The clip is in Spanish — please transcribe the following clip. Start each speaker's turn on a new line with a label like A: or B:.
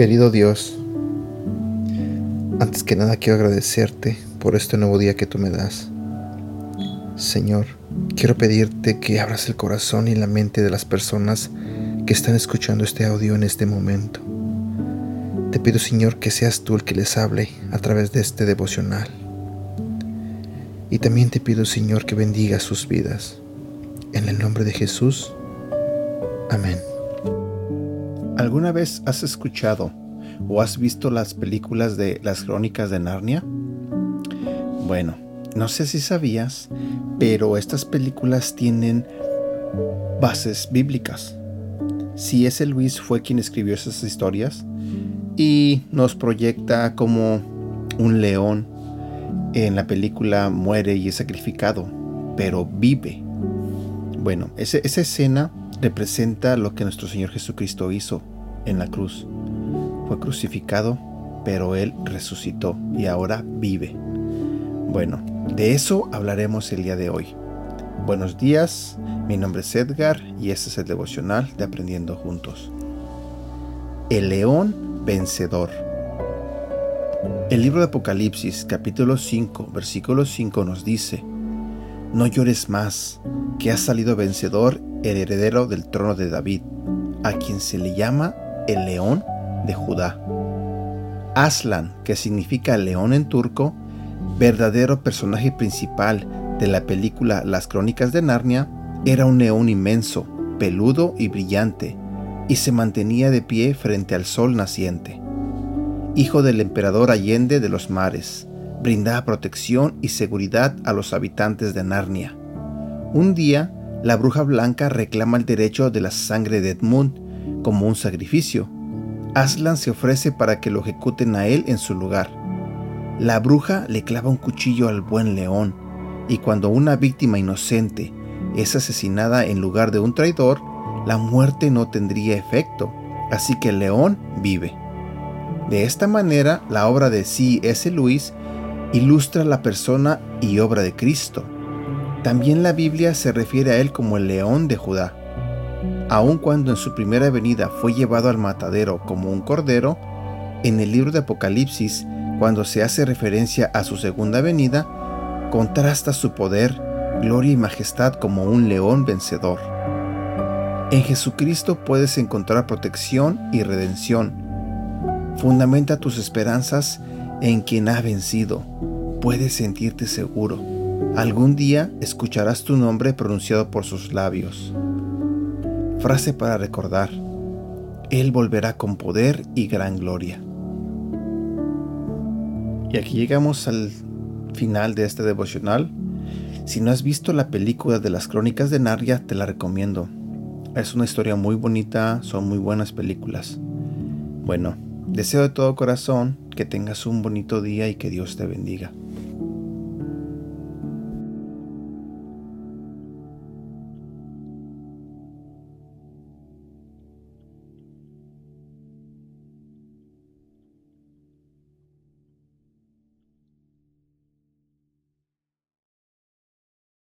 A: Querido Dios, antes que nada quiero agradecerte por este nuevo día que tú me das. Señor, quiero pedirte que abras el corazón y la mente de las personas que están escuchando este audio en este momento. Te pido, Señor, que seas tú el que les hable a través de este devocional. Y también te pido, Señor, que bendiga sus vidas. En el nombre de Jesús. Amén.
B: ¿Alguna vez has escuchado o has visto las películas de las crónicas de Narnia? Bueno, no sé si sabías, pero estas películas tienen bases bíblicas. C.S. Luis fue quien escribió esas historias y nos proyecta como un león en la película muere y es sacrificado, pero vive. Bueno, esa escena representa lo que nuestro Señor Jesucristo hizo en la cruz. Fue crucificado, pero Él resucitó y ahora vive. Bueno, de eso hablaremos el día de hoy. Buenos días, mi nombre es Edgar y este es el devocional de Aprendiendo Juntos. El león vencedor. El libro de Apocalipsis capítulo 5 versículo 5 nos dice, No llores más, que has salido vencedor el heredero del trono de David, a quien se le llama el león de Judá. Aslan, que significa león en turco, verdadero personaje principal de la película Las Crónicas de Narnia, era un león inmenso, peludo y brillante, y se mantenía de pie frente al sol naciente. Hijo del emperador Allende de los mares, brindaba protección y seguridad a los habitantes de Narnia. Un día, la bruja blanca reclama el derecho de la sangre de Edmund como un sacrificio. Aslan se ofrece para que lo ejecuten a él en su lugar. La bruja le clava un cuchillo al buen león, y cuando una víctima inocente es asesinada en lugar de un traidor, la muerte no tendría efecto, así que el león vive. De esta manera, la obra de C.S. Lewis ilustra la persona y obra de Cristo también la Biblia se refiere a él como el león de Judá. Aun cuando en su primera venida fue llevado al matadero como un cordero, en el libro de Apocalipsis, cuando se hace referencia a su segunda venida, contrasta su poder, gloria y majestad como un león vencedor. En Jesucristo puedes encontrar protección y redención. Fundamenta tus esperanzas en quien ha vencido. Puedes sentirte seguro. Algún día escucharás tu nombre pronunciado por sus labios. Frase para recordar. Él volverá con poder y gran gloria. Y aquí llegamos al final de este devocional. Si no has visto la película de las crónicas de Narnia, te la recomiendo. Es una historia muy bonita, son muy buenas películas. Bueno, deseo de todo corazón que tengas un bonito día y que Dios te bendiga.